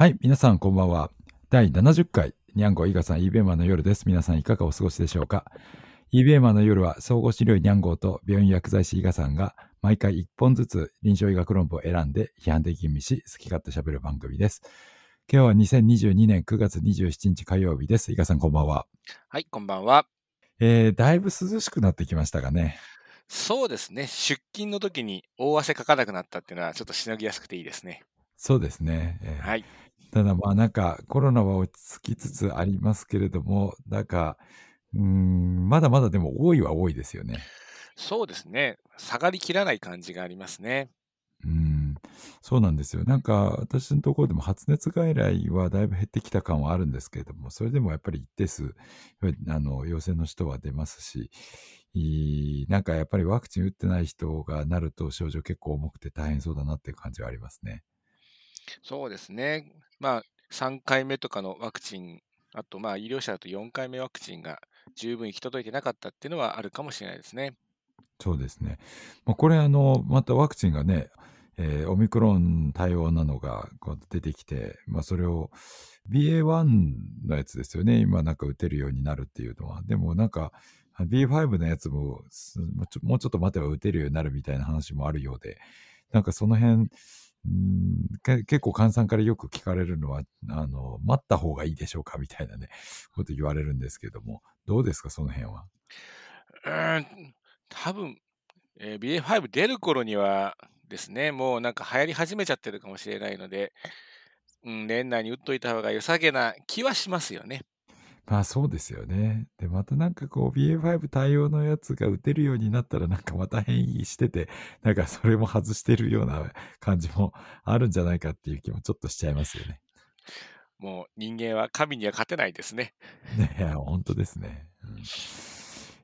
はい、皆さんこんばんは。第70回、にゃんご伊賀さん、イーベーマンの夜です。皆さんいかがお過ごしでしょうか？イーベーマンの夜は、総合資料医にゃんごと病院薬剤師伊賀さんが、毎回1本ずつ臨床医学論文を選んで、批判的吟味し、好き勝手喋る番組です。今日は2022年9月27日火曜日です。伊賀さんこんばんは。はい、こんばんは。えー、だいぶ涼しくなってきましたがね？そうですね。出勤の時に大汗かかなくなったっていうのはちょっとしのぎやすくていいですね。そうですね。えーはい。ただまあなんかコロナは落ち着きつつありますけれども、なんか、うーん、まだまだでも多いは多いですよね。そうですね。下がりきらない感じがありますね。うん、そうなんですよ。なんか私のところでも発熱外来はだいぶ減ってきた感はあるんですけれども、それでもやっぱり一定数、あの陽性の人は出ますし、いいなんかやっぱりワクチン打ってない人がなると症状結構重くて大変そうだなっていう感じはありますね。そうですね。まあ、3回目とかのワクチン、あとまあ医療者だと4回目ワクチンが十分行き届いてなかったっていうのはあるかもしれないですね。そうですね。まあ、これあの、またワクチンがね、えーオミクロン対応なのがこう出てきて、まあ、それを BA.1 のやつですよね。今なんか打てるようになるっていうのは。でもなんか B5 のやつももうちょもうちょっと待てば打てるようになるみたいな話もあるようで、なんかその辺、うん結構患者さんからよく聞かれるのは、あの、待った方がいいでしょうかみたいなね、こと言われるんですけども、どうですか、その辺は？うん、多分、えー BA.5 出る頃にはですね、もうなんか流行り始めちゃってるかもしれないので、うん、年内に打っといた方が良さげな気はしますよね。まあそうですよね。で、またなんかこう BA.5 対応のやつが打てるようになったらなんかまた変異してて、なんかそれも外してるような感じもあるんじゃないかっていう気もちょっとしちゃいますよね。もう人間は神には勝てないですね。ねいや、本当ですね。うん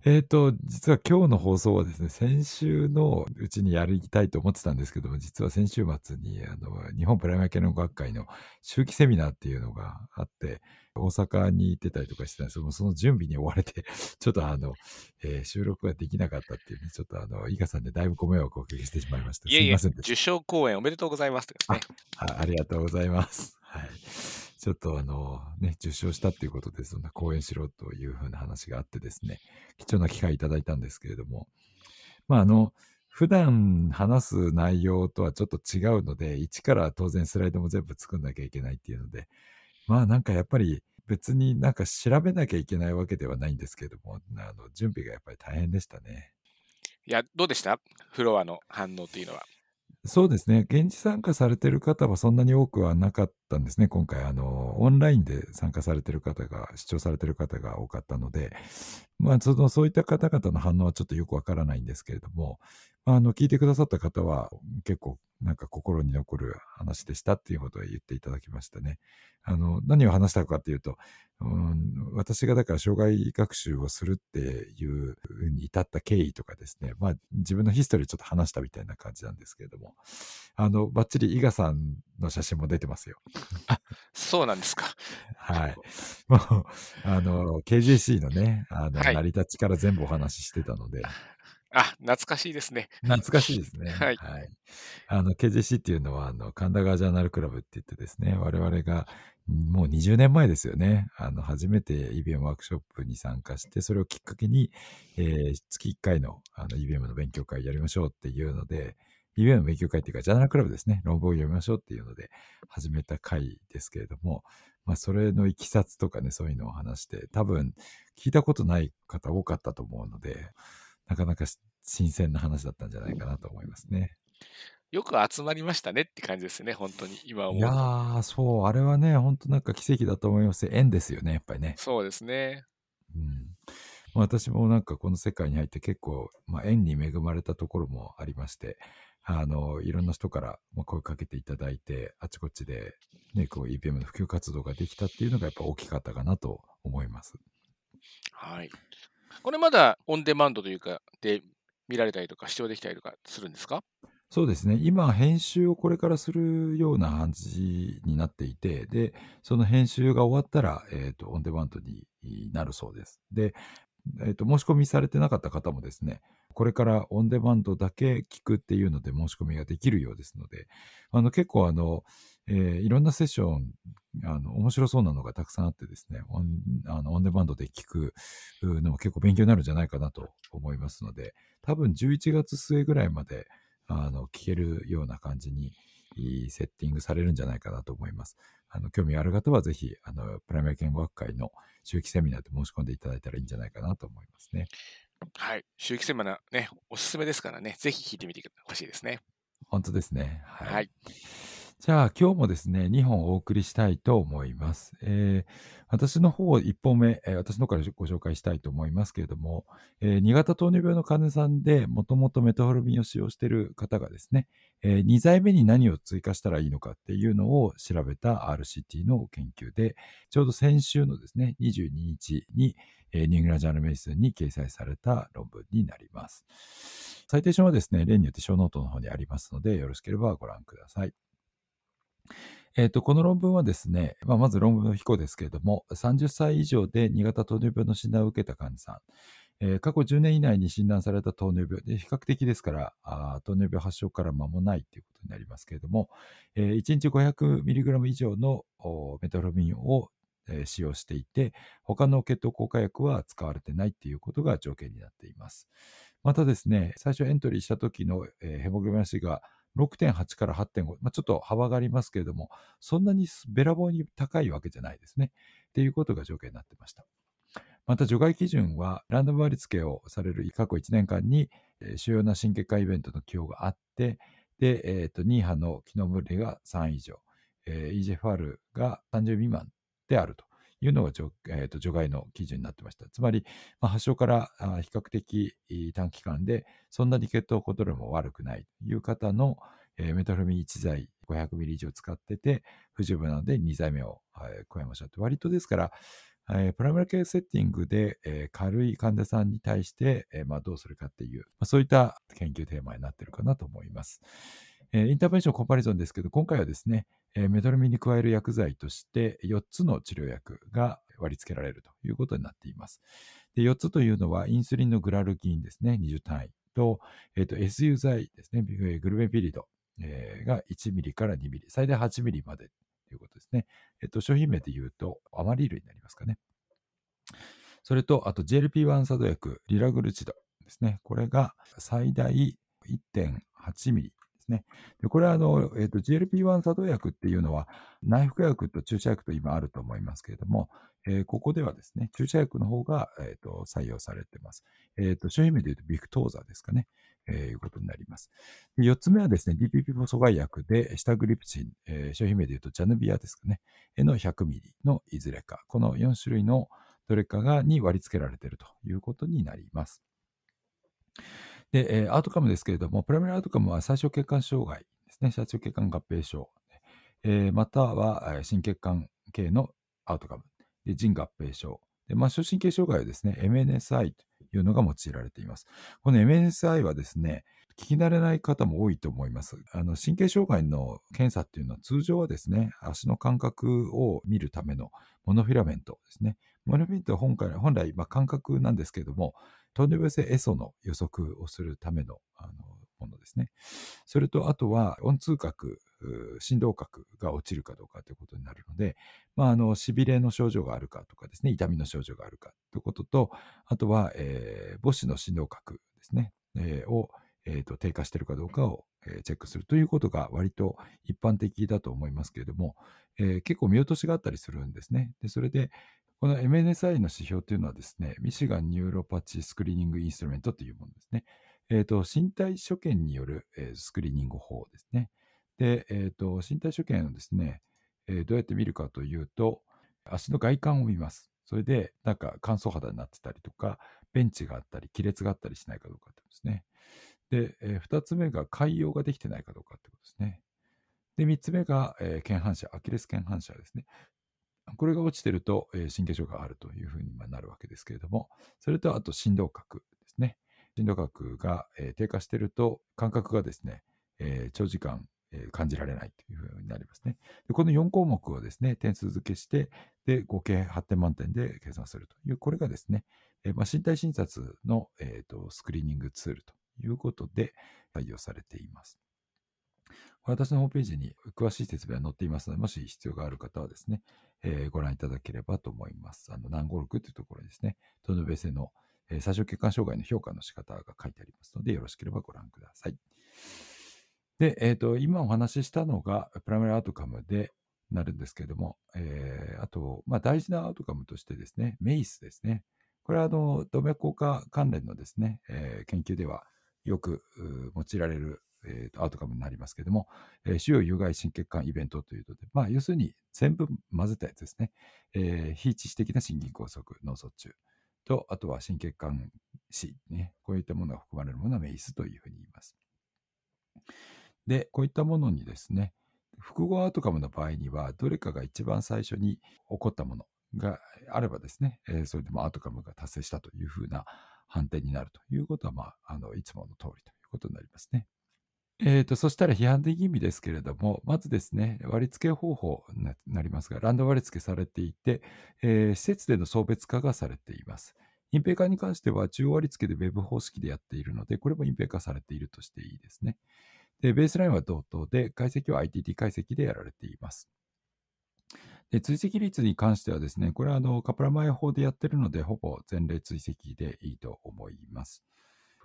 えっ、と、実は今日の放送はですね、先週のうちにやりたいと思ってたんですけども、実は先週末に、あの、日本プライマー系の学会の秋季セミナーっていうのがあって、大阪に行ってたりとかしてたんですけども、その準備に追われて、ちょっとあの、えー収録ができなかったっていうね、ちょっとあの、伊賀さんでだいぶご迷惑をおかけしてしまいました。すいえいえ、いませんでした。受賞公演おめでとうございますですね。あありがとうございます。はい。ちょっとあの、ね、受賞したっていうことで、そんな講演しろというふうな話があってですね、貴重な機会いただいたんですけれども、まああの、普段話す内容とはちょっと違うので、一から当然スライドも全部作んなきゃいけないっていうので、まあなんかやっぱり別になんか調べなきゃいけないわけではないんですけれども、あの、準備がやっぱり大変でしたね。いや、どうでした？フロアの反応というのは。そうですね。現地参加されてる方はそんなに多くはなかったんですね。今回、あの、オンラインで参加されてる方が、視聴されてる方が多かったので、まあ、その、そういった方々の反応はちょっとよくわからないんですけれども、ああの、聞いてくださった方は結構なんか心に残る話でしたっていうことを言っていただきましたね。あの、何を話したかっていうと、うん、私がだから障害学習をするっていうに至った経緯とかですね、まあ自分のヒストリーをちょっと話したみたいな感じなんですけれども、あの、バッチリ伊賀さんの写真も出てますよ。そうなんですか。はい。もう、あの、KJC のね、あの、はい成り立ちから全部お話ししてたので、あ、懐かしいですね。懐かしいですね。はいあの、KJC っていうのは、あの、神田川ジャーナルクラブって言ってですね、我々が、もう20年前ですよね。あの、初めて EBM ワークショップに参加して、それをきっかけに、えー月1回の、あの、EBM の勉強会やりましょうっていうので、EBM の勉強会っていうか、ジャーナルクラブですね。論文を読みましょうっていうので、始めた会ですけれども、まあ、それのいきさつとかね、そういうのを話して、多分、聞いたことない方多かったと思うので、なかなかし新鮮な話だったんじゃないかなと思いますね。よく集まりましたねって感じですね、本当に。今思いうやそう、あれはね、本当なんか奇跡だと思います。縁ですよね、やっぱりね。そうですね。うん。まあ私もなんかこの世界に入って結構、まあ、縁に恵まれたところもありまして、あの、いろんな人からまあ声かけていただいて、あちこちで、ね、こう EPM の普及活動ができたっていうのがやっぱ大きかったかなと思います。はい。これまだオンデマンドというか、で見られたりとか、視聴できたりとかするんですか？そうですね。今、編集をこれからするような感じになっていて、で、その編集が終わったら、えっ、と、オンデマンドになるそうです。で、えっ、と、申し込みされてなかった方もですね、これからオンデマンドだけ聞くっていうので申し込みができるようですので、あの、結構あの、えーいろんなセッション、あの、面白そうなのがたくさんあってですね、オンあのオンデマンドで聞くのも結構勉強になるんじゃないかなと思いますので、多分11月末ぐらいまで、あの、聞けるような感じに、セッティングされるんじゃないかなと思います。あの、興味ある方はぜひ、あの、プライマリ言語学会の周期セミナーで申し込んでいただいたらいいんじゃないかなと思いますね。はい。周期セミナーね、おすすめですからね、ぜひ聞いてみてほしいですね。本当ですね。はい。はい。じゃあ今日もですね、2本お送りしたいと思います。えー私の方1本目、えー私の方からご紹介したいと思いますけれども、えー2型糖尿病の患者さんでもともとメトホルミンを使用している方がですね、え2剤目に何を追加したらいいのかっていうのを調べた RCT の研究で、ちょうど先週のですね、22日に、えー New England Journal of Medicine に掲載された論文になります。 citation はですね、例によって show note の方にありますので、よろしければご覧ください。えっ、と、この論文はですね、まあ、まず論文の PICO ですけれども、30歳以上で2型糖尿病の診断を受けた患者さん、えー過去10年以内に診断された糖尿病で、比較的ですから、あ糖尿病発症から間もないということになりますけれども、えー1日 500mg 以上のメトロミンを、え使用していて、他の血糖硬化薬は使われてないっていうことが条件になっています。またですね、最初エントリーした時の、えヘモグロビンが6.8から8.5、まあ、ちょっと幅がありますけれども、そんなにべらぼうに高いわけじゃないですね。っていうことが条件になってました。また除外基準は、ランダム割り付けをされる過去1年間に、え主要な心血管イベントの起用があって、で、えーと2波の機能分類が3以上、えー EGFR が30未満であるというのが除,、えーと除外の基準になってました。つまり、まあ、発症から比較的短期間で、そんなに血糖コントロールも悪くないという方の、えーメトロミン1剤 500ml 以上使ってて、不十分なので2剤目を、はい加えましょうと。割とですから、えープライマリケアセッティングで、えー軽い患者さんに対して、えーまあ、どうするかっていう、まあ、そういった研究テーマになっているかなと思います。えーインターベンションコンパリゾンですけど、今回はですね、えーメトロミンに加える薬剤として4つの治療薬が割り付けられるということになっています。で4つというのは、インスリンのグラルギンですね、20単位と、えーと SU 剤ですね、グルメピリド、えーが1ミリから2ミリ、最大8ミリまでということですね。えっと、商品名で言うと、アマリールになりますかね。それと、あと GLP-1 作動薬、リラグルチドですね。これが最大1.8ミリですね。でこれはあの、えっと GLP-1 作動薬っていうのは、内服薬と注射薬と今あると思いますけれども、えーここではですね、注射薬の方が、えっと採用されています。えっと商品名で言うとビクトーザですかね。えーいうことになります。で4つ目はですね、DPP も阻害薬で、シタグリプチン、えー商品名で言うとジャヌビアですかね。の100ミリのいずれか。この4種類のどれかがに割り付けられているということになります。で、えーアウトカムですけれども、プライマリアウトカムは最小血管障害ですね。最小血管合併症、えーまたはえー心血管系のアウトカム、で腎合併症、で末梢神経障害はですね、MNSI というのが用いられています。この MNSI はですね、聞き慣れない方も多いと思います。あの神経障害の検査っていうのは通常はですね、足の感覚を見るためのモノフィラメントですね。モノフィラメントは本来本来、まあ、感覚なんですけれども、糖尿病性エソの予測をするためのあのものですね。それと、あとは温痛覚、振動覚が落ちるかどうかということになるので、まあ、あの、痺れの症状があるかとかですね、痛みの症状があるかということと、あとは、えー母子の振動覚ですね、えーを、えーと低下しているかどうかを、えーチェックするということが割と一般的だと思いますけれども、えー結構見落としがあったりするんですね。で、それで、この MNSI の指標というのはですね、ミシガンニューロパチスクリーニングインストルメントというものですね。えっ、と、身体所見による、えースクリーニング法ですね。で、えっ、と、身体所見をですね、えどうやって見るかというと、足の外観を見ます。それで、なんか乾燥肌になってたりとか、ベンチがあったり、亀裂があったりしないかどうかってことですね。で、えー二つ目が海洋ができてないかどうかってことですね。で、三つ目が、えー腱反射、アキレス腱反射ですね。これが落ちてると、え神経症があるというふうになるわけですけれども、それとあと振動覚ですね。振動覚が、え低下してると、感覚がですね、え長時間、え感じられないというふうになりますね。でこの4項目をですね、点数付けして、で、合計8点満点で計算するという、これがですね、えまあ、身体診察の、えーとスクリーニングツールということで採用されています。私のホームページに詳しい説明は載っていますので、もし必要がある方はですね、えー、ご覧いただければと思います。あの、南五六というところですね、トノベセの、えー、最小血管障害の評価の仕方が書いてありますので、よろしければご覧ください。で、えっ、ー、と、今お話ししたのがプライマリアウトカムでなるんですけれども、えー、あと、まあ、大事なアウトカムとしてですね、メイスですね。これは、あの、動脈硬化関連のですね、えー、研究ではよく用いられる、えーと、アウトカムになりますけれども、えー、主要有害心血管イベントということで、まあ、要するに全部混ぜたやつですね。えー、非致死的な心筋梗塞、脳卒中と、あとは心血管死、ね、こういったものが含まれるものはメイスというふうに言います。で、こういったものにですね、複合アウトカムの場合には、どれかが一番最初に起こったものがあればですね、えー、それでもアウトカムが達成したというふうな判定になるということは、まあ、あのいつもの通りということになりますね。えーと、そしたら批判的意味ですけれども、まずですね、割り付け方法になりますが、ランド割り付けされていて、えー、施設での送別化がされています。隠蔽化に関しては、中央割り付けで Web 方式でやっているので、これも隠蔽化されているとしていいですね。で、ベースラインは同等で、解析は ITT 解析でやられています。で追跡率に関してはですね、これはあのカプラマイ法でやっているので、ほぼ前例追跡でいいと思います。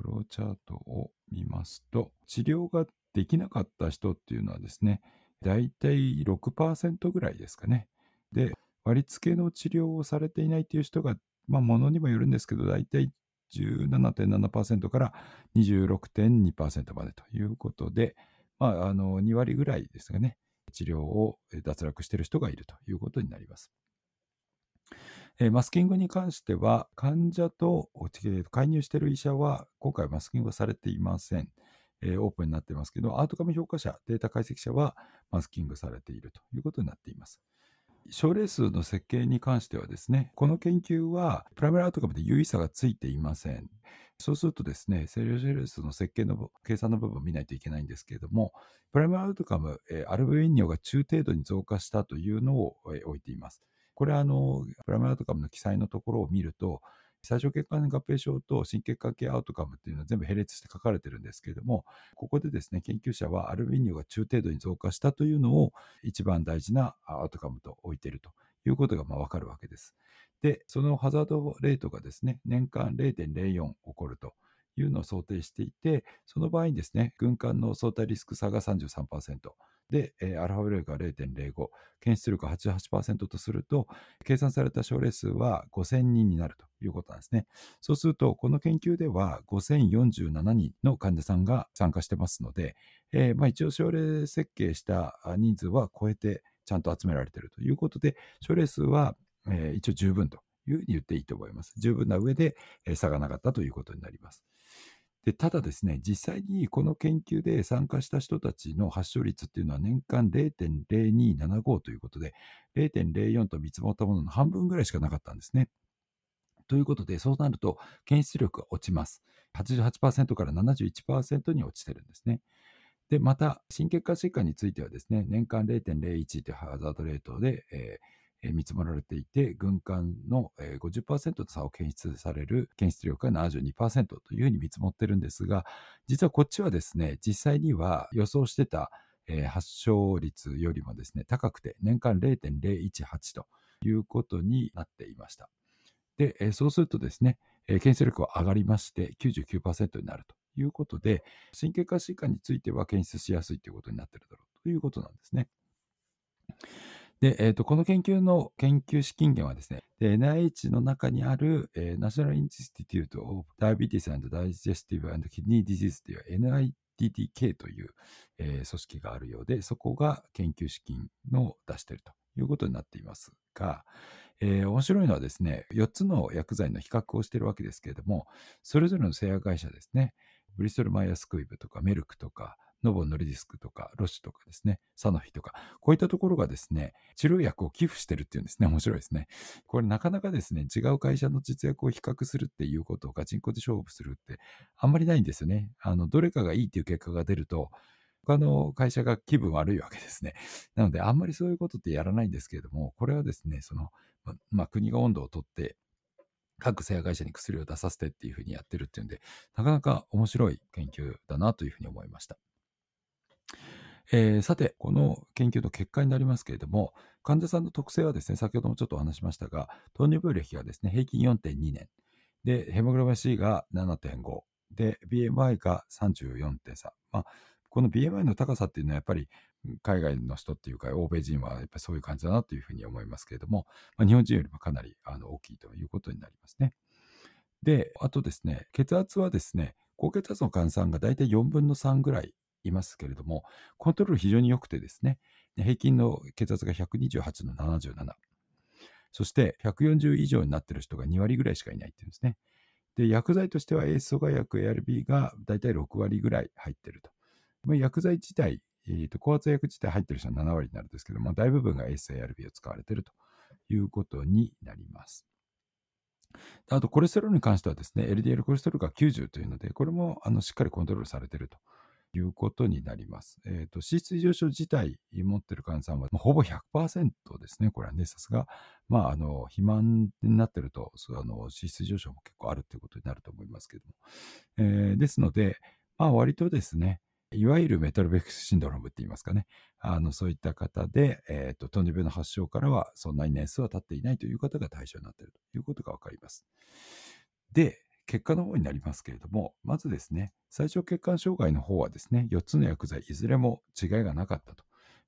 フローチャートを見ますと、治療ができなかった人っていうのはですね、だいたい6%ぐらいですかね。で、割り付けの治療をされていないっていう人が、まあ、ものにもよるんですけど、だいたい17.7%から26.2%までということで、まあ、あの2割ぐらいですがね、治療を脱落している人がいるということになります。えマスキングに関しては、患者と介入している医者は、今回マスキングはされていませんえ。オープンになってますけど、アウトカム評価者、データ解析者はマスキングされているということになっています。症例数の設計に関してはですね、この研究はプライマリアウトカムで有意差がついていません。そうするとですね、セル症例数の設計の計算の部分を見ないといけないんですけれども、プライマリアウトカム、えアルブミン尿が中程度に増加したというのを、え置いています。これはあの、プライマリアウトカムの記載のところを見ると、最小血管合併症と心血管系アウトカムっていうのは全部並列して書かれてるんですけれども、ここでですね、研究者はアルビニオが中程度に増加したというのを一番大事なアウトカムと置いているということがまあわかるわけです。で、そのハザードレートがですね、年間0.04起こるというのを想定していて、その場合にですね、軍艦の相対リスク差が33%、で、えー、アルファベルが0.05、検出力88%とすると、計算された症例数は5000人になるということなんですね。そうすると、この研究では5047人の患者さんが参加してますので、えー、まあ、一応症例設計した人数は超えてちゃんと集められているということで、症例数は、えー、一応十分というふうに言っていいと思います。十分な上で、えー、差がなかったということになります。で、ただですね、実際にこの研究で参加した人たちの発症率っていうのは年間0.0275ということで、0.04と見積もったものの半分ぐらいしかなかったんですね。ということで、そうなると検出力が落ちます。88%から71%に落ちてるんですね。で、また、心血管疾患についてはですね、年間0.01というハザードレートで、えー見積もられていて、軍艦の50%と差を検出される検出力が72%というふうに見積もってるんですが、実はこっちはですね、実際には予想してた発症率よりもですね、高くて年間0.018ということになっていました。で、そうするとですね、検出力は上がりまして99%になるということで、神経科疾患については検出しやすいということになっているだろうということなんですね。で、えーと、この研究の研究資金源はですね、NIH の中にある、えー、National Institute of Diabetes and Digestive and Kidney Disease という NITTK という、えー、組織があるようで、そこが研究資金の出しているということになっていますが、えー、面白いのはですね、4つの薬剤の比較をしているわけですけれども、それぞれの製薬会社ですね、ブリストル・マイヤースクイブとかメルクとか、ノボノリディスクとか、ロシュとかですね、サノフィとか、こういったところがですね、治療薬を寄付してるっていうんですね。面白いですね。これなかなかですね、違う会社の実薬を比較するっていうことをガチンコで勝負するってあんまりないんですよね。あの、どれかがいいっていう結果が出ると、他の会社が気分悪いわけですね。なので、あんまりそういうことってやらないんですけれども、これはですね、その、まあ、国が温度をとって、各製薬会社に薬を出させてっていうふうにやってるっていうんで、なかなか面白い研究だなというふうに思いました。えーさて、この研究の結果になりますけれども、患者さんの特性はですね、先ほどもちょっとお話しましたが、糖尿病歴がですね、平均4.2年。で、ヘモグロビン C が7.5。で、BMI が34.3。まあ、この BMI の高さっていうのはやっぱり海外の人っていうか欧米人はやっぱりそういう感じだなというふうに思いますけれども、まあ、日本人よりもかなりあの大きいということになりますね。で、あとですね、血圧はですね、高血圧の患者さんが大体4分の3ぐらいいますけれども、コントロール非常に良くてですね、平均の血圧が128の77。そして140以上になっている人が2割ぐらいしかいないっていうんですね。で、薬剤としては AS 阻害薬 ARB が大体6割ぐらい入っていると。まあ、薬剤自体、えーと、高圧薬自体入っている人は7割になるんですけども、大部分が AS、ARB を使われているということになります。あと、コレステロールに関してはですね、LDL コレステロールが90というので、これもあのしっかりコントロールされているということになります。えっ、ー、と、脂質異常症自体持ってる患者さんは、ほぼ100%ですね。これはね、さすが、まあ、あの、肥満になってると、あの、脂質異常症も結構あるということになると思いますけども。えー、ですので、まあ、割とですね、いわゆるメタルベックスシンドロームって言いますかね。あの、そういった方で、えっ、ー、と、糖尿病の発症からはそんなに年数は経っていないという方が対象になっているということがわかります。で、結果の方になりますけれども、まずですね、最小血管障害の方はですね、4つの薬剤いずれも違いがなかったと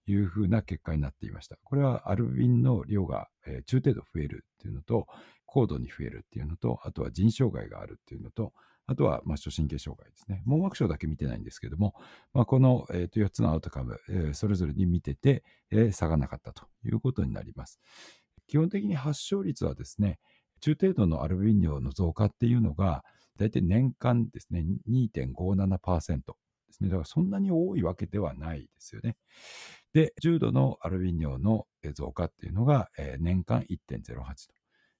いうふうな結果になっていました。これはアルビンの量が、え中程度増えるっていうのと、高度に増えるっていうのと、あとは腎障害があるっていうのと、あとは末梢神経障害ですね。網膜症だけ見てないんですけども、まあ、この、えー、と4つのアウトカム、えー、それぞれに見てて、えー、差がなかったということになります。基本的に発症率はですね、中程度のアルビン量の増加っていうのが、大体年間ですね、2.57%ですね。だからそんなに多いわけではないですよね。で、重度のアルビン量の増加っていうのが、えー、年間1.08と。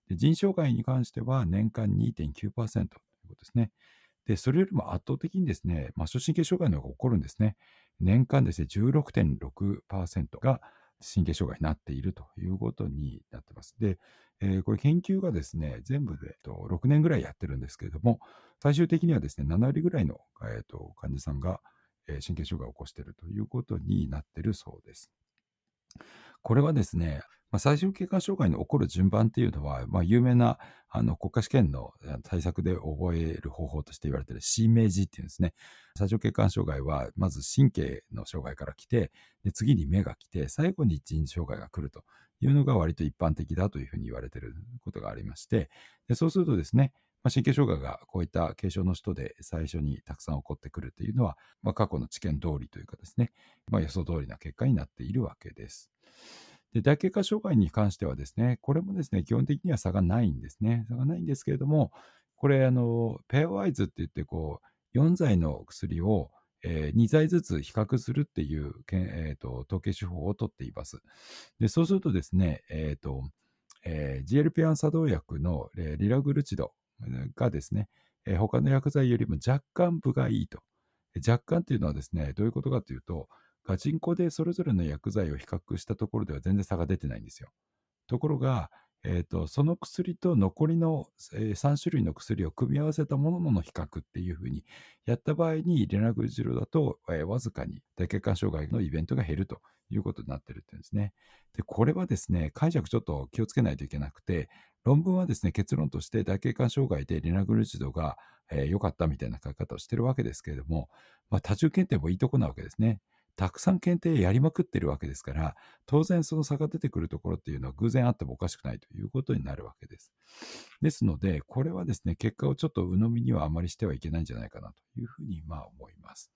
で腎障害に関しては年間2.9%ということですね。で、それよりも圧倒的にですね、末梢神経障害の方が起こるんですね。年間ですね、16.6%が神経障害になっているということになってます。で、えー、これ研究がですね、全部で6年ぐらいやってるんですけれども、最終的にはですね、7割ぐらいの、えー、と患者さんが、え、神経障害を起こしているということになってるそうです。これはですね、まあ、最終経過障害の起こる順番っていうのは、まあ、有名なあの国家試験の対策で覚える方法として言われている C 名字っていうんですね。最終血管障害は、まず神経の障害から来て、で次に目が来て、最後に腎障害が来るというのが割と一般的だというふうに言われていることがありまして、でそうするとですね、まあ、神経障害がこういった軽症の人で最初にたくさん起こってくるというのは、まあ、過去の知見通りというかですね、まあ、予想通りな結果になっているわけです。で、大経過障害に関してはですね、これもですね、基本的には差がないんですね。差がないんですけれども、これ、あの、ペアワイズって言って、こう、4剤の薬を、えー、2剤ずつ比較するっていう、えーと、統計手法をとっています。で、そうするとですね、え、ー、と、えー、GLP-1 作動薬の、え、リラグルチドがですね、えー、他の薬剤よりも若干部がいいと。若干っていうのはですね、どういうことかというと、ガチンコでそれぞれの薬剤を比較したところでは全然差が出てないんですよ。ところが、えーと、その薬と残りの、え、3種類の薬を組み合わせたものの比較っていうふうにやった場合に、レナグジロだと、えー、わずかに大血管障害のイベントが減るということになってるっていうんですね。で、これはですね、解釈ちょっと気をつけないといけなくて、論文はですね、結論として大血管障害でレナグルチドが良、えー、かったみたいな書き方をしてるわけですけれども、まあ、多重検定もいいとこなわけですね。たくさん検定やりまくってるわけですから、当然その差が出てくるところっていうのは偶然あってもおかしくないということになるわけです。ですので、これはですね、結果をちょっと鵜呑みにはあまりしてはいけないんじゃないかなというふうにまあ思います。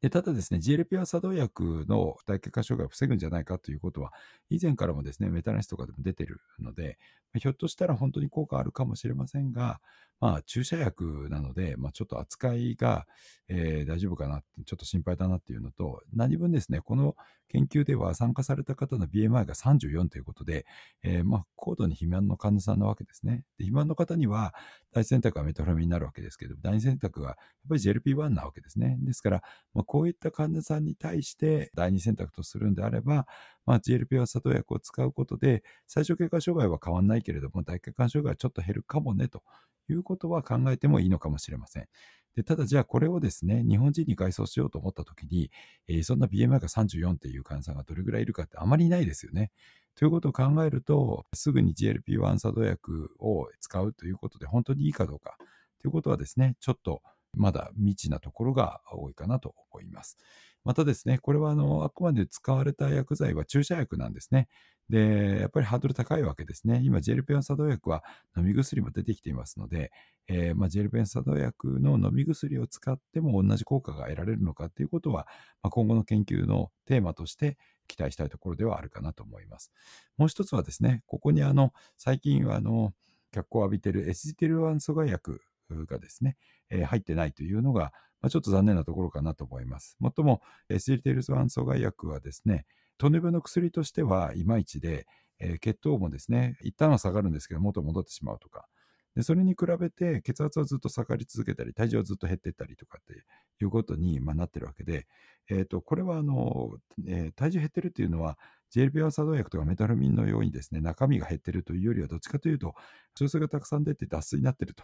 でただですね、GLP-1 作動薬の大血管障害を防ぐんじゃないかということは、以前からもですね、メタナスとかでも出てるので、ひょっとしたら本当に効果あるかもしれませんが、まあ、注射薬なので、まあ、ちょっと扱いが、えー、大丈夫かな、ちょっと心配だなっていうのと、何分ですね、この研究では参加された方の BMI が34ということで、えー、まあ、高度に肥満の患者さんなわけですね。で肥満の方には、第一選択はメトフラミンになるわけですけど、第二選択はやっぱり GLP-1 なわけですね。ですから、まあ、こういった患者さんに対して第二選択とするんであれば、まあ、GLP-1 作動薬を使うことで、最初経過障害は変わらないけれども、大血管障害はちょっと減るかもねということは考えてもいいのかもしれません。でただじゃあこれをですね、日本人に外装しようと思った時に、えーそんな BMI が34っていう患者さんがどれぐらいいるかってあまりいないですよね。ということを考えると、すぐに GLP-1 作動薬を使うということで本当にいいかどうかということはですね、ちょっとまだ未知なところが多いかなと思います。またですね、これはあのあくまで使われた薬剤は注射薬なんですね。で、やっぱりハードル高いわけですね。今、GLP-1 作動薬は飲み薬も出てきていますので、えーまあ、GLP-1 作動薬の飲み薬を使っても同じ効果が得られるのかということは、まあ、今後の研究のテーマとして期待したいところではあるかなと思います。もう一つはですね、ここにあの最近はあの脚光を浴びている SGTL1 阻害薬がですね、えー入ってないというのが、まあ、ちょっと残念なところかなと思います。もっとも SGTL1 阻害薬はですね、糖尿病の薬としてはいまいちで、えー血糖もですね、一旦は下がるんですけど、元戻ってしまうとか。でそれに比べて血圧はずっと下がり続けたり、体重はずっと減っていったりとかっていうことに、まあ、なってるわけで、えー、とこれはあの、えー体重減ってるっていうのは、GLP-1 作動薬とかメタルミンのようにですね、中身が減ってるというよりは、どっちかというと、調整がたくさん出て脱水になってると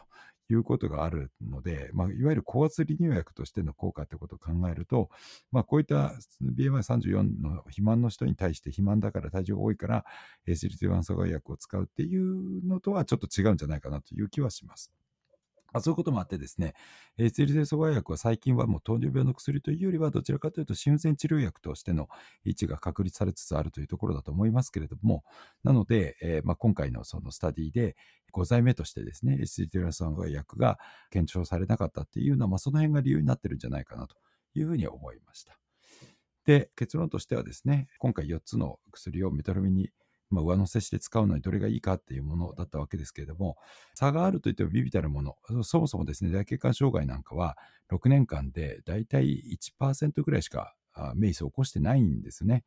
いうことがあるので、まあ、いわゆる高圧利尿薬としての効果ということを考えると、まあ、こういった BMI34 の肥満の人に対して肥満だから体重が多いから SGLT1 阻害薬を使うっていうのとはちょっと違うんじゃないかなという気はします。まあそういうこともあってですね、SGLT 阻害薬は最近はもう糖尿病の薬というよりはどちらかというと心不全治療薬としての位置が確立されつつあるというところだと思いますけれども、なので、えーまあ、今回のそのスタディで5剤目としてですね、SGLT 阻害薬が検証されなかったっていうのは、まあ、その辺が理由になってるんじゃないかなというふうに思いました。で、結論としてはですね、今回4つの薬をメトロミに、まあ、上乗せして使うのにどれがいいかっていうものだったわけですけれども、差があるといってもビビたるもの、そもそもですね、大血管障害なんかは6年間でだいたい1%ぐらいしかあメイスを起こしてないんですね。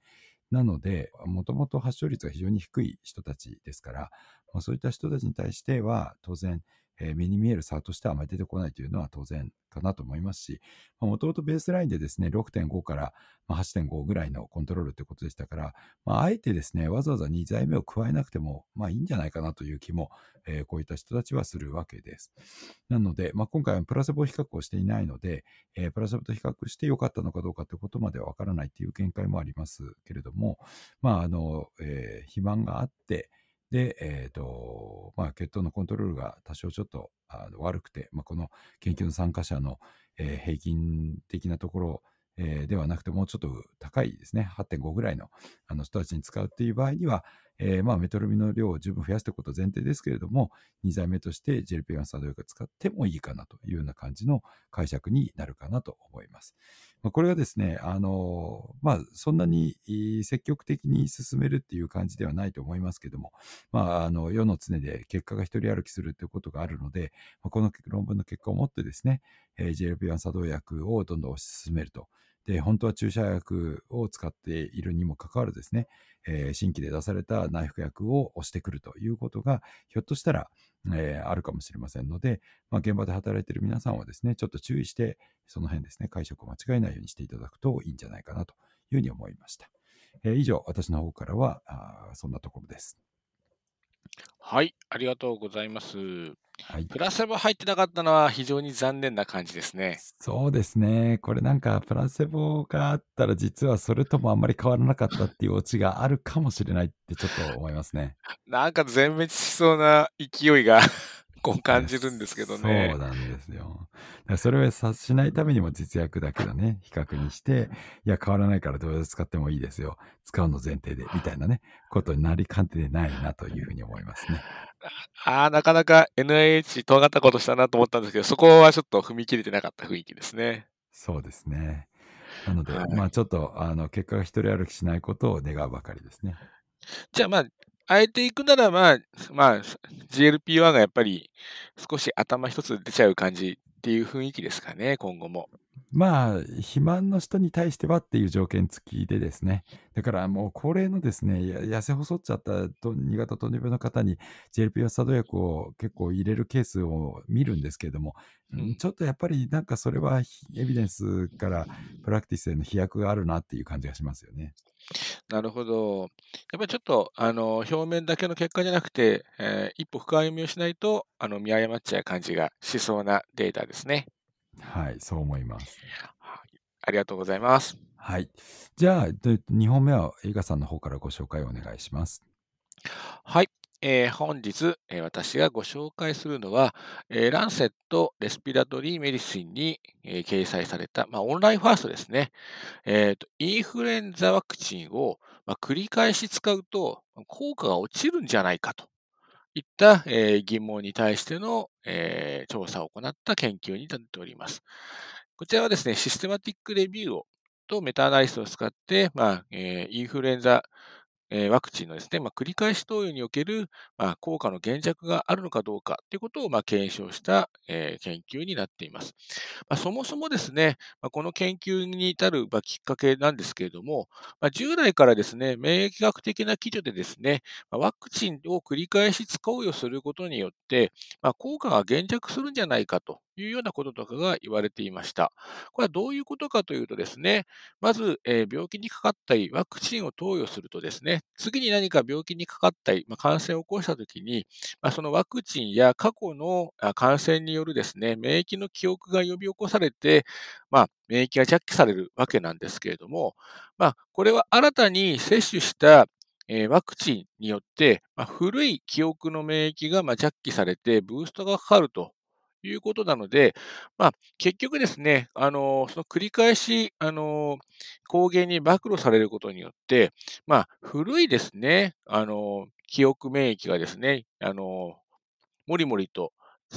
なので、もともと発症率が非常に低い人たちですから、まあ、そういった人たちに対しては、当然、えー目に見える差としてはあまり出てこないというのは当然かなと思いますし、もともとベースラインでですね、6.5から8.5ぐらいのコントロールということでしたから、まあ、あえてですね、わざわざ2剤目を加えなくても、まあいいんじゃないかなという気も、えーこういった人たちはするわけです。なので、まあ、今回はプラセボ比較をしていないので、えープラセボと比較して良かったのかどうかということまではわからないという見解もありますけれども、まあ、あの、えー肥満があって、で、えーとまあ、血糖のコントロールが多少ちょっとあの悪くて、まあ、この研究の参加者の、えー平均的なところ、えーではなくてもうちょっと高いですね、8.5ぐらいのあの人たちに使うっていう場合には、えーまあ、メトロミの量を十分増やすということ前提ですけれども、2剤目として GLP-1 作動薬を使ってもいいかなというような感じの解釈になるかなと思います。まあ、これはですね、あのまあ、そんなに積極的に進めるっていう感じではないと思いますけども、まあ、あの世の常で結果が一人歩きするということがあるので、まあ、この論文の結果をもってですね、えー GLP-1 作動薬をどんどん推し進めると。で、本当は注射薬を使っているにもかかわらずですね、えー新規で出された内服薬を押してくるということが、ひょっとしたら、えーあるかもしれませんので、まあ、現場で働いている皆さんはですね、ちょっと注意して、その辺ですね、解釈を間違えないようにしていただくといいんじゃないかなというふうに思いました。えー以上、私の方からは、あそんなところです。はい、ありがとうございます。はい。プラセボ入ってなかったのは非常に残念な感じですね。そうですね。これなんかプラセボがあったら実はそれともあんまり変わらなかったっていうオチがあるかもしれないってちょっと思いますね。なんか全滅しそうな勢いがこう感じるんですけどねそう。なんですよ。それをさしないためにも実薬だけどね、比較にして、いや変わらないからどう使ってもいいですよ。使うの前提で、みたいなね、ことになりかねないなというふうに思いますね。ああ、なかなか NIH 尖ったことしたなと思ったんですけど、そこはちょっと踏み切れてなかった雰囲気ですね。そうですね。なので、はいまあちょっと、あの、結果が一人歩きしないことを願うばかりですね。じゃあまあ、あえていくならまあ、まあ、GLP-1 がやっぱり少し頭一つ出ちゃう感じっていう雰囲気ですかね、今後も。まあ、肥満の人に対してはっていう条件付きでですね。だからもう高齢のですね、や痩せ細っちゃったと新潟糖尿病の方に GLP-1 作動薬を結構入れるケースを見るんですけれども、うんうんちょっとやっぱりなんかそれはエビデンスからプラクティスへの飛躍があるなっていう感じがしますよね。なるほど。やっぱりちょっと、あの、表面だけの結果じゃなくて、えー一歩深読みをしないと、あの、見誤っちゃう感じがしそうなデータですね。はい、そう思います。はい、ありがとうございます。はい。じゃあ、2本目は映画さんの方からご紹介をお願いします。はい。えー、本日、えー、私がご紹介するのは、えー、ランセット・レスピラトリー・メディシンに、えー、掲載された、まあ、オンラインファーストですね。えーと、インフルエンザワクチンを、まあ、繰り返し使うと効果が落ちるんじゃないかといった、えー、疑問に対しての、えー、調査を行った研究になっております。こちらはですね、システマティックレビューをとメタアナリストを使って、まあえー、インフルエンザえワクチンのですね、まあ、繰り返し投与における、まあ、効果の減弱があるのかどうかということを、まあ、検証した、え、研究になっています。ま、そもそもですね、ま、この研究に至る、ま、きっかけなんですけれども、ま、従来からですね、免疫学的な基準でですね、ま、ワクチンを繰り返し使うよすることによって、ま、効果が減弱するんじゃないかというようなこととかが言われていました。これはどういうことかというとですね、まず、えー、病気にかかったり、ワクチンを投与するとですね、次に何か病気にかかったり、まあ、感染を起こしたときに、まあ、そのワクチンや過去の感染によるですね、免疫の記憶が呼び起こされて、まあ、免疫が着起されるわけなんですけれども、まあ、これは新たに接種したえワクチンによって、ま、古い記憶の免疫がま着起されて、ブーストがかかるということなので、まあ、結局ですね、あの、その繰り返し、あの、抗原に暴露されることによって、まあ、古いですね、あの、記憶免疫がですね、あの、もりもりと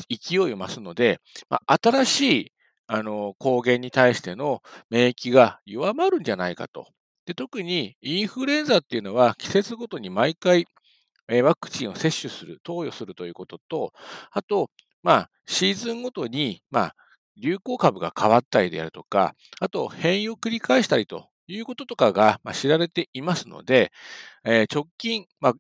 勢いを増すので、まあ、新しい、あの、抗原に対しての免疫が弱まるんじゃないかと。で特にインフルエンザっていうのは季節ごとに毎回ワクチンを接種する、投与するということと、あと、まあ、シーズンごとに、まあ、流行株が変わったりであるとか、あと変異を繰り返したりということとかが、ま、知られていますので、えー、直近、まあ、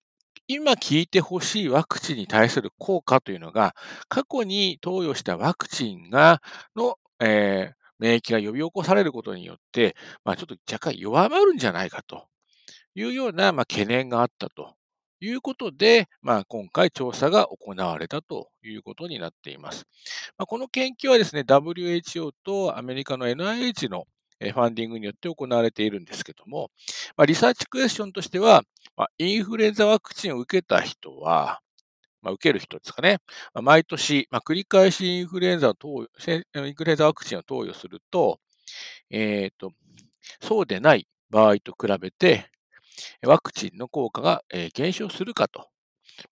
今効いてほしいワクチンに対する効果というのが、過去に投与したワクチンが、の、えー、免疫が呼び起こされることによって、まあ、ちょっと若干弱まるんじゃないかというような、まあ、懸念があったと。いうことで、まあ、今回調査が行われたということになっています。まあ、この研究はですね、WHO とアメリカの NIH のファンディングによって行われているんですけども、まあ、リサーチクエスチョンとしては、まあ、インフルエンザワクチンを受けた人は、まあ、受ける人ですかね、まあ、毎年、まあ、繰り返しインフルエンザを投与、インフルエンザワクチンを投与すると、えっ、ー、と、そうでない場合と比べて、ワクチンの効果が、え、減少するかと、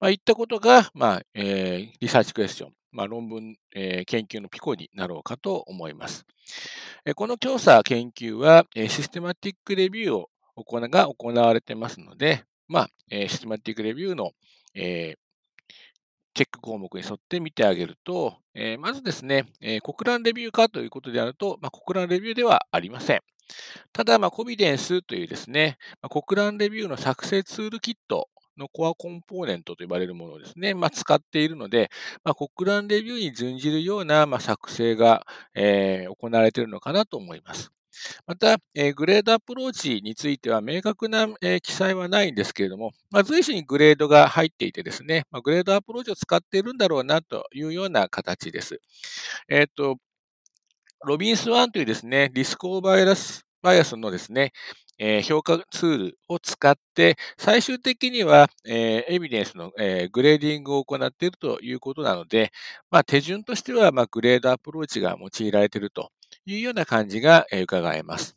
まあ、いったことが、まあえー、リサーチクエスチョン、まあ、論文、えー、研究のピコになろうかと思います。え、この調査研究は、え、システマティックレビューを行が行われてますので、まあえ、システマティックレビューの、え、チェック項目に沿って見てあげると、え、まずですね、えー、国覧レビューかということであると、まあ、国覧レビューではありません。ただ、まあ、コビデンスというですね、まあ、国覧レビューの作成ツールキットのコアコンポーネントと呼ばれるものをですね、まあ、使っているので、まあ、国覧レビューに準じるような、まあ、作成が、えー、行われているのかなと思います。また、えー、グレードアプローチについては明確な、えー、記載はないんですけれども、まあ、随時にグレードが入っていてですね、まあ、グレードアプローチを使っているんだろうなというような形です。えっ、と、 ROBINS-I というですね、 risk of bias バイアスのですね、えー、評価ツールを使って、最終的には、えー、エビデンスの、えー、 grading を行っているということなので、まあ、手順としては、まあ、 GRADE approach が用いられているというような感じが、えー、伺えます。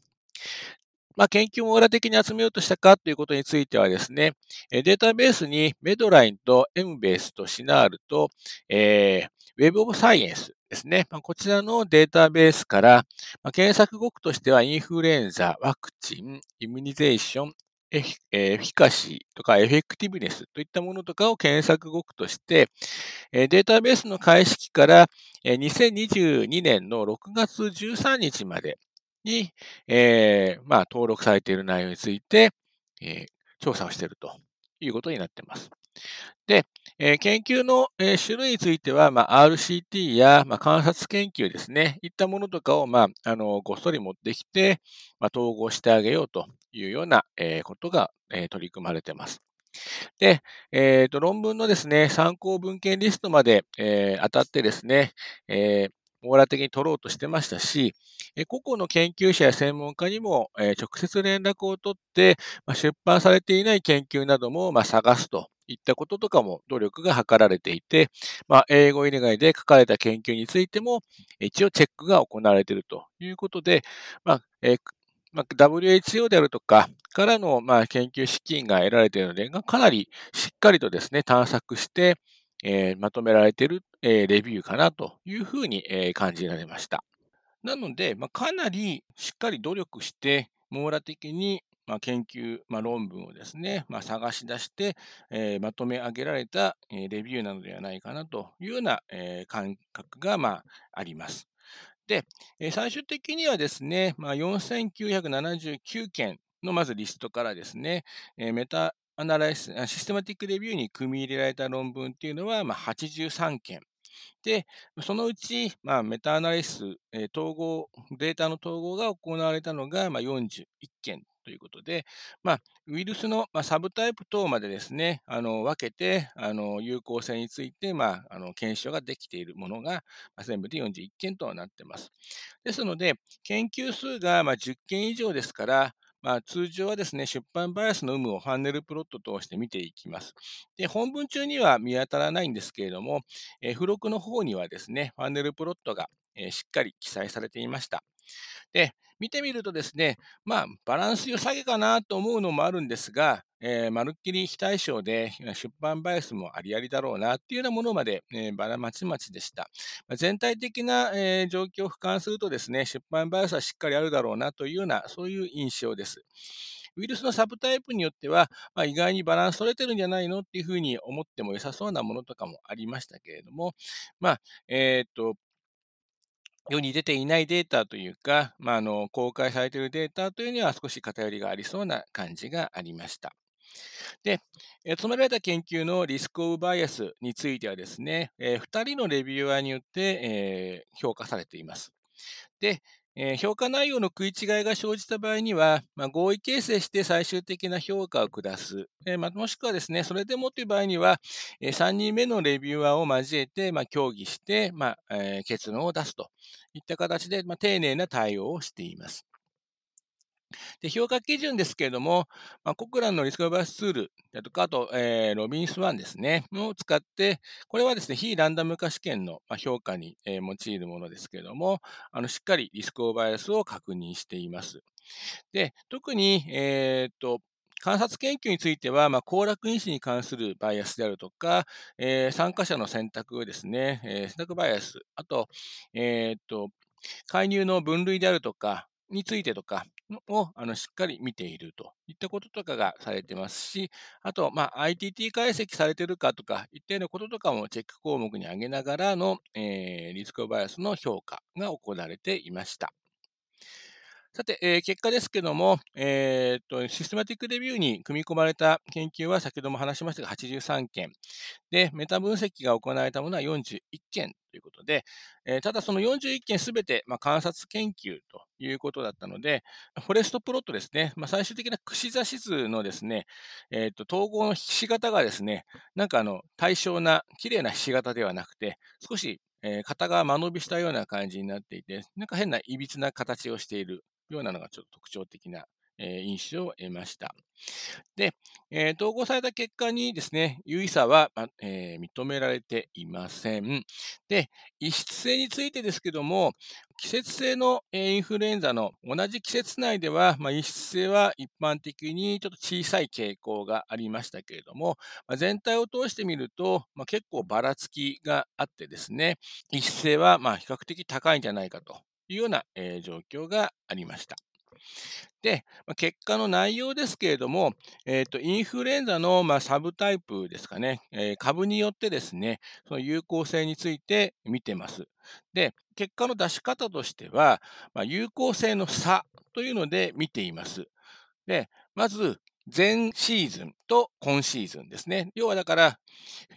まあ、研究を網羅的に集めようとしたかということについてはですね、データベースに MEDLINE と Embase と CINAHL と、えー、 Web of Science ですね。こちらのデータベースから、検索語句としてはインフルエンザ、ワクチン、 immunization、エフィカシーとか effectiveness といったものとかを検索語句として、データベースの開始期から2022年の6月13日までに、えー、まあ、登録されている内容について、えー、調査をしているということになっています。で、え、研究の、え、種類については、まあ、RCT や、まあ、観察研究ですね、いったものとかを、まあ、あのごっそり持ってきて、まあ、統合してあげようというような、え、ことが、え、取り組まれています。で、えーと、論文のですね、参考文献リストまで、えー、当たってですね、えー網羅的に取ろうとしてましたし、個々の研究者や専門家にも直接連絡を取って、出版されていない研究なども探すといったこととかも努力が図られていて、まあ、英語以外で書かれた研究についても一応チェックが行われているということで、まあえーまあ、WHO であるとかからの、まあ、研究資金が得られているので、かなりしっかりとですね、探索して、えー、まとめられている、えー、レビューかなというふうに、えー、感じられました。なので、まあ、かなりしっかり努力して、網羅的に、まあ、研究、まあ、論文をですね、まあ、探し出して、えー、まとめ上げられた、えー、レビューなのではないかなというような、えー、感覚が、まあ、あります。で、えー、最終的にはですね、まあ、4979件のまずリストからですね、えー、メタアナライス、システマティックレビューに組み入れられた論文っていうのは、まあ、83件。で、そのうち、まあ、メタアナリス、えー、統合、データの統合が行われたのが、まあ、41件ということで、まあ、ウイルスの、まあ、サブタイプ等までですね、あの分けてあの有効性について、まあ、あの検証ができているものが、まあ、全部で41件となっています。ですので、研究数が、まあ、10件以上ですから、まあ、通常はですね、出版バイアスの有無をファンネルプロットとして見ていきます。で、本文中には見当たらないんですけれども、え、付録の方にはですね、ファンネルプロットが、えー、しっかり記載されていました。で、見てみるとですね、まあ、バランス良さげかなと思うのもあるんですが、えー、まるっきり非対称で出版バイアスもありありだろうなっていうようなものまで、えー、ばらまちまちでした。まあ、全体的な、えー、状況を俯瞰するとですね、出版バイアスはしっかりあるだろうなというような、そういう印象です。ウイルスのサブタイプによっては、まあ、意外にバランス取れてるんじゃないのっていうふうに思っても良さそうなものとかもありましたけれども、まあ、えっ、と、世に出ていないデータというか、まあ、あの公開されているデータというには少し偏りがありそうな感じがありました。で、勤められた研究のリスクオブバイアスについてはですね、えー、2人のレビューアーによって、えー、評価されています。で、え、評価内容の食い違いが生じた場合には、まあ、合意形成して最終的な評価を下す。えーまあ、もしくはですね、それでもという場合には、えー、3人目のレビューアーを交えて、まあ、協議して、まあえー、結論を出すといった形で、まあ、丁寧な対応をしています。で評価基準ですけれども、まあ、コクランのリスクオバースツールだとか、あと、えー、ロビンスワンですね、を使って、これはですね、非ランダム化試験の評価に、えー、用いるものですけれども、あのしっかりリスクオーバイアスを確認しています。で、特に、えー、っと、観察研究については、まあ、行楽因子に関するバイアスであるとか、えー、参加者の選択ですね、えー、選択バイアス、あと、えー、っと、介入の分類であるとか、についてとかをあのしっかり見ているといったこととかがされてますし、あと、まあ、ITT 解析されてるかとか、一定のこととかもチェック項目に挙げながらの、えー、リスクバイアスの評価が行われていました。さて、えー、結果ですけども、えー、っと、システマティックレビューに組み込まれた研究は先ほども話しましたが83件。で、メタ分析が行われたものは41件ということで、えー、ただその41件すべて、まあ、観察研究ということだったので、フォレストプロットですね、まあ、最終的な串刺し図のですね、えー、と統合のひし形がですね、なんかあの対称な綺麗なひし形ではなくて、少しえー、型が間延びしたような感じになっていて、なんか変ないびつな形をしているようなのがちょっと特徴的な、え印象を得ました。で、えー、統合された結果にですね、有意差は、えー、認められていません。で、異質性についてですけども、季節性のえインフルエンザの同じ季節内では、まあ、異質性は一般的にちょっと小さい傾向がありましたけれども、まあ、全体を通してみると、まあ、結構ばらつきがあってですね、異質性はま比較的高いんじゃないかというような、えー、状況がありました。で、結果の内容ですけれども、えーと、インフルエンザの、まあ、サブタイプですかね、えー、株によってですね、その有効性について見てます。で、結果の出し方としては、まあ、有効性の差というので見ています。で、まず、前シーズンと今シーズンですね。要はだから、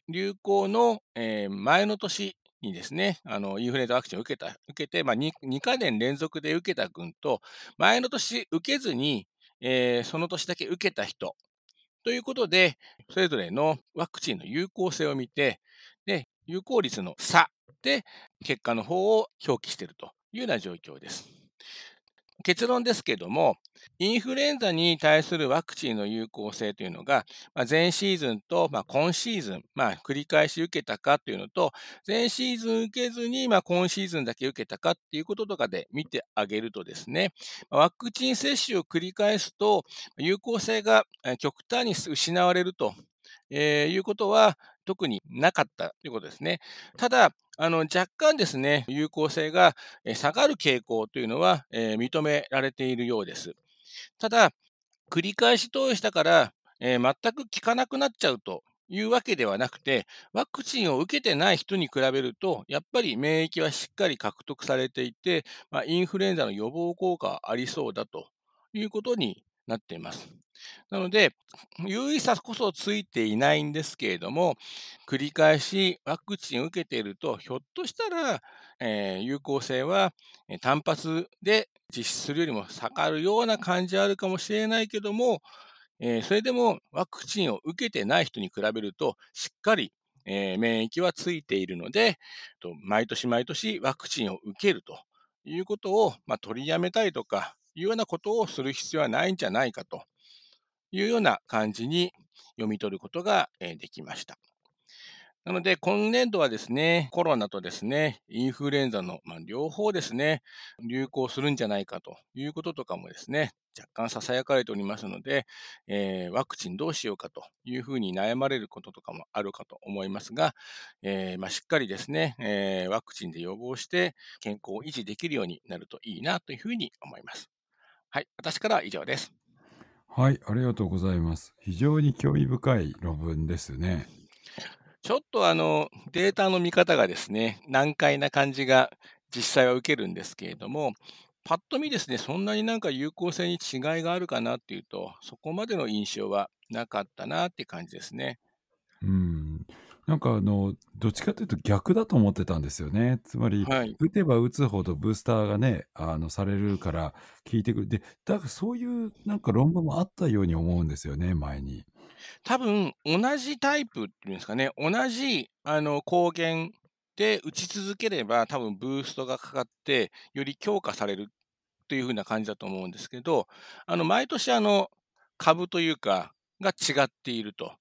流行の、前の年にですね、あの、インフルエンザワクチンを受けた、受けて、まあ2、2か年連続で受けた群と、前の年受けずに、えー、その年だけ受けた人ということで、それぞれのワクチンの有効性を見て、で、有効率の差で、結果の方を表記しているというような状況です。結論ですけども、インフルエンザに対するワクチンの有効性というのが、まあ、前シーズンと、まあ、今シーズン、まあ、繰り返し受けたかというのと、前シーズン受けずに、まあ、今シーズンだけ受けたかっていうこととかで見てあげるとですね、ワクチン接種を繰り返すと、有効性が極端に失われるとえー、いうことは特になかったということですね。ただ、あの若干ですね、有効性が下がる傾向というのは、えー、認められているようです。ただ、繰り返し投与したから、えー、全く効かなくなっちゃうというわけではなくて、ワクチンを受けてない人に比べると、やっぱり免疫はしっかり獲得されていて、まあ、インフルエンザの予防効果はありそうだということになっています。なので、有意差こそついていないんですけれども、繰り返しワクチンを受けていると、ひょっとしたら、えー、有効性は単発で実施するよりも下がるような感じはあるかもしれないけども、えー、それでもワクチンを受けてない人に比べると、しっかり、えー、免疫はついているので、毎年毎年ワクチンを受けるということを、まあ、取りやめたいとかいうようなことをする必要はないんじゃないかというような感じに読み取ることができました。なので、今年度はですね、コロナとですね、インフルエンザの、まあ、両方ですね、流行するんじゃないかということとかもですね、若干囁かれておりますので、えー、ワクチンどうしようかというふうに悩まれることとかもあるかと思いますが、えー、まあ、しっかりですね、えー、ワクチンで予防して健康を維持できるようになるといいなというふうに思います。はい、私からは以上です。はい、ありがとうございます。非常に興味深い論文ですね。ちょっとあの、データの見方がですね、難解な感じが実際は受けるんですけれども、パッと見ですね、そんなになんか有効性に違いがあるかなっていうと、そこまでの印象はなかったなって感じですね。うん。なんかあの、どっちかというと逆だと思ってたんですよね。つまり、はい。打てば打つほどブースターがね、あの、されるから効いてくる。で、だからそういうなんか論文もあったように思うんですよね、前に。多分、同じタイプっていうんですかね、同じあの抗原で打ち続ければ、多分ブーストがかかって、より強化されるというふうな感じだと思うんですけど、あの毎年あの株というか、が違っていると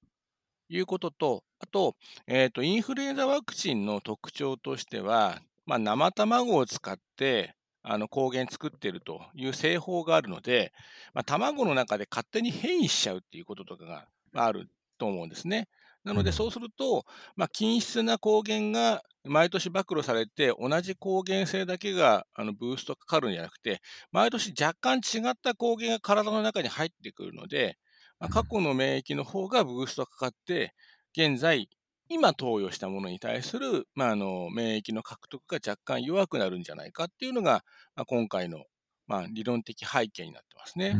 いうことと、あと、えっ、ー、と、インフルエンザワクチンの特徴としては、まあ、生卵を使って、あの抗原作っているという製法があるので、まあ、卵の中で勝手に変異しちゃうっていうこととかがあると思うんですね。なので、そうすると、まあ、均質な抗原が毎年暴露されて、同じ抗原性だけがあのブーストかかるんじゃなくて、毎年若干違った抗原が体の中に入ってくるので、まあ、過去の免疫の方がブーストかかって、現在、今投与したものに対する、まあ、あの免疫の獲得が若干弱くなるんじゃないかっていうのが、まあ、今回の、まあ、理論的背景になってますね。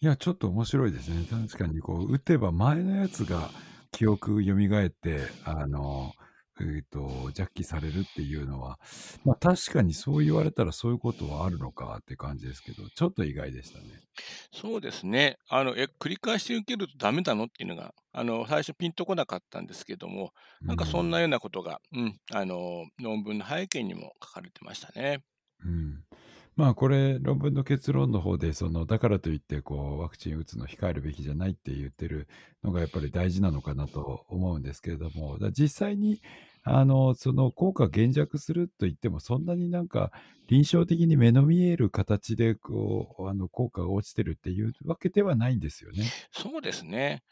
いや、ちょっと面白いですね。確かにこう打てば前のやつが記憶蘇って、あの、えっと、ジャッキされるっていうのは、ま、確かにそう言われたらそういうことはあるのかって感じですけど、ちょっと意外でしたね。そうですね。あの、え、繰り返し受けるとダメなのっていうのが、あの、最初ピンとこなかったんですけども、なんかそんなようなことが、うん、あの、論文の背景にも書かれてましたね。うん。まあこれ論文の結論の方でそのだからといってこうワクチン打つの控えるべきじゃないって言ってるのがやっぱり大事なのかなと思うんですけれども実際にあのその効果減弱すると言ってもそんなになんか臨床的に目の見える形でこうあの効果が落ちてるっていうわけではないんですよね。そうですね。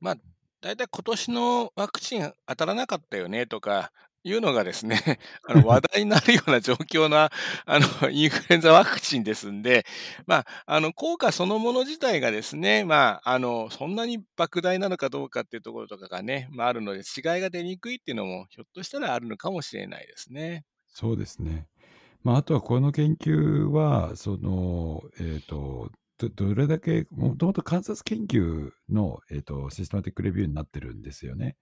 まあ大体今年のワクチン当たらなかったよねとか、いうのがですね、あの、話題になるような状況な、あの、インフルエンザワクチンですんで、まあ、あの、効果そのもの自体がですね、まあ、あの、そんなに莫大なのかどうかっていうところとかがね、まあ、あるので、違いが出にくいっていうのも、ひょっとしたらあるのかもしれないですね。そうですね。まあ、あとはこの研究は、その、えっ、と、どどれだけ、もともと観察研究の、えっ、と、システマティックレビューになってるんですよね。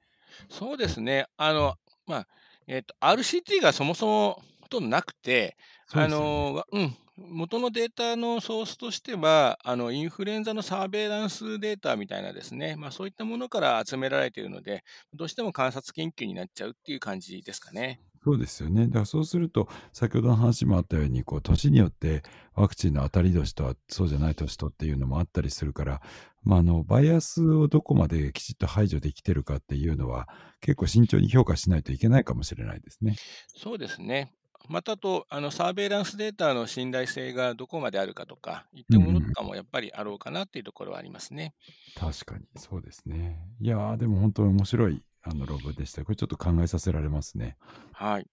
そうですね。あの、まあ、えっと、RCT がそもそもほとんどなくて、あの、うん、元のデータのソースとしては、あの、インフルエンザのサーベイランスデータみたいなですね、まあ、そういったものから集められているので、どうしても観察研究になっちゃうっていう感じですかね。そうですよね。だからそうすると、先ほどの話もあったように、こう、年によってワクチンの当たり年とはそうじゃない年とっていうのもあったりするから、まあ、あの、バイアスをどこまできちっと排除できてるかっていうのは、結構慎重に評価しないといけないかもしれないですね。そうですね。またと、あの、サーベイランスデータの信頼性がどこまであるかとか、いったものとかもやっぱりあろうかなっていうところはありますね。確かに、そうですね。いやー、でも本当に面白い、あの、ログでした。これちょっと考えさせられますね。はい。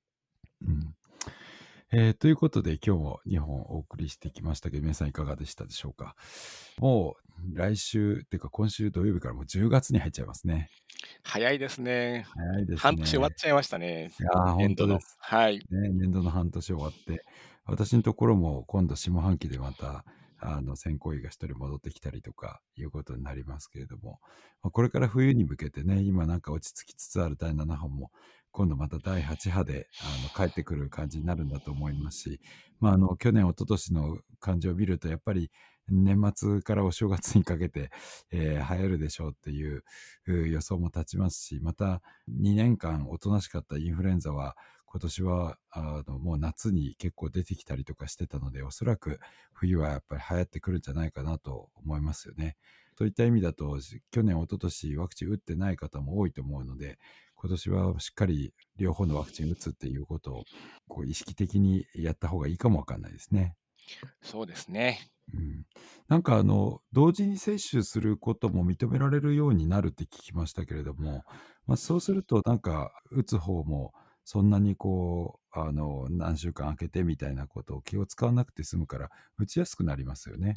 うん。えーということで、今日も2本お送りしてきましたけど、皆さんいかがでしたでしょうか？もう、来週、っていうか今週土曜日からもう10月に入っちゃいますね。早いですね。早いですね。半年終わっちゃいましたね。いや本当で。す。はい。ね、年度の半年終わって、私のところも今度下半期でまた、あの、選考医が一人戻ってきたりとかいうことになりますけれども、まあこれから冬に向けてね、今なんか落ち着きつつある第7波も、今度また第8波であの帰ってくる感じになるんだと思いますし、まあ、あの去年、一昨年の感じを見ると、やっぱり年末からお正月にかけて、えー流行るでしょうっていう予想も立ちますし、また2年間おとなしかったインフルエンザは、今年はあのもう夏に結構出てきたりとかしてたので、おそらく冬はやっぱり流行ってくるんじゃないかなと思いますよね。そういった意味だと、去年、一昨年ワクチン打ってない方も多いと思うので、今年はしっかり両方のワクチン打つっていうことをこう意識的にやった方がいいかもわかんないですね。そうですね。うん、なんかあの同時に接種することも認められるようになるって聞きましたけれども、まあ、そうするとなんか打つ方もそんなにこうあの何週間空けてみたいなことを気を使わなくて済むから打ちやすくなりますよね。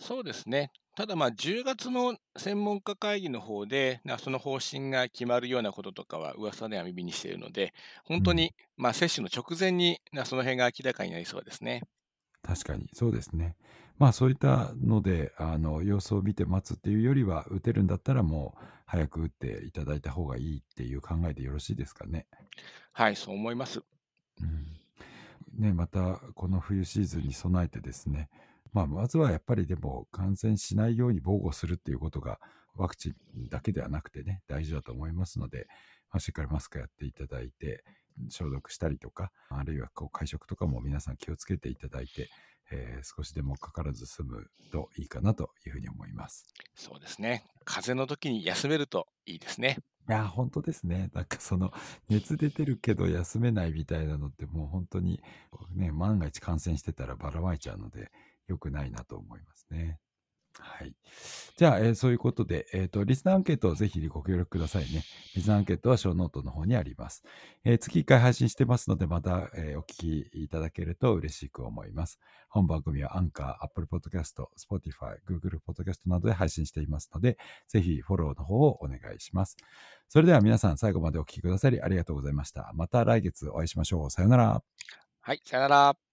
そうですね。ただまあ10月の専門家会議の方で、なその方針が決まるようなこととかは噂では耳にしているので、本当にまあ接種の直前になその辺が明らかになりそうですね。確かにそうですね。まあそういったのであの様子を見て待つっていうよりは打てるんだったらもう早く打っていただいた方がいいっていう考えでよろしいですかね。はい、そう思います。うんね、またこの冬シーズンに備えてですね、まあ、まずはやっぱりでも感染しないように防護するっていうことがワクチンだけではなくてね大事だと思いますので、まあ、しっかりマスクやっていただいて消毒したりとかあるいはこう会食とかも皆さん気をつけていただいて、えー少しでもかからず済むといいかなというふうに思います。そうですね。風邪の時に休めるといいですね。いや、本当ですね。なんかその、熱出てるけど休めないみたいなのってもう本当に、ね、万が一感染してたらばらまいちゃうので、良くないなと思いますね。はい。じゃあ、えーそういうことで、えっ、と、リスナーアンケートをぜひご協力くださいね。リスナーアンケートはショーノートの方にあります。えー月1回配信してますので、また、えお聞きいただけると嬉しく思います。本番組はアンカー、Apple Podcast、Spotify、Google Podcast などで配信していますので、ぜひフォローの方をお願いします。それでは皆さん最後までお聞きくださりありがとうございました。また来月お会いしましょう。さよなら。はい、さよなら。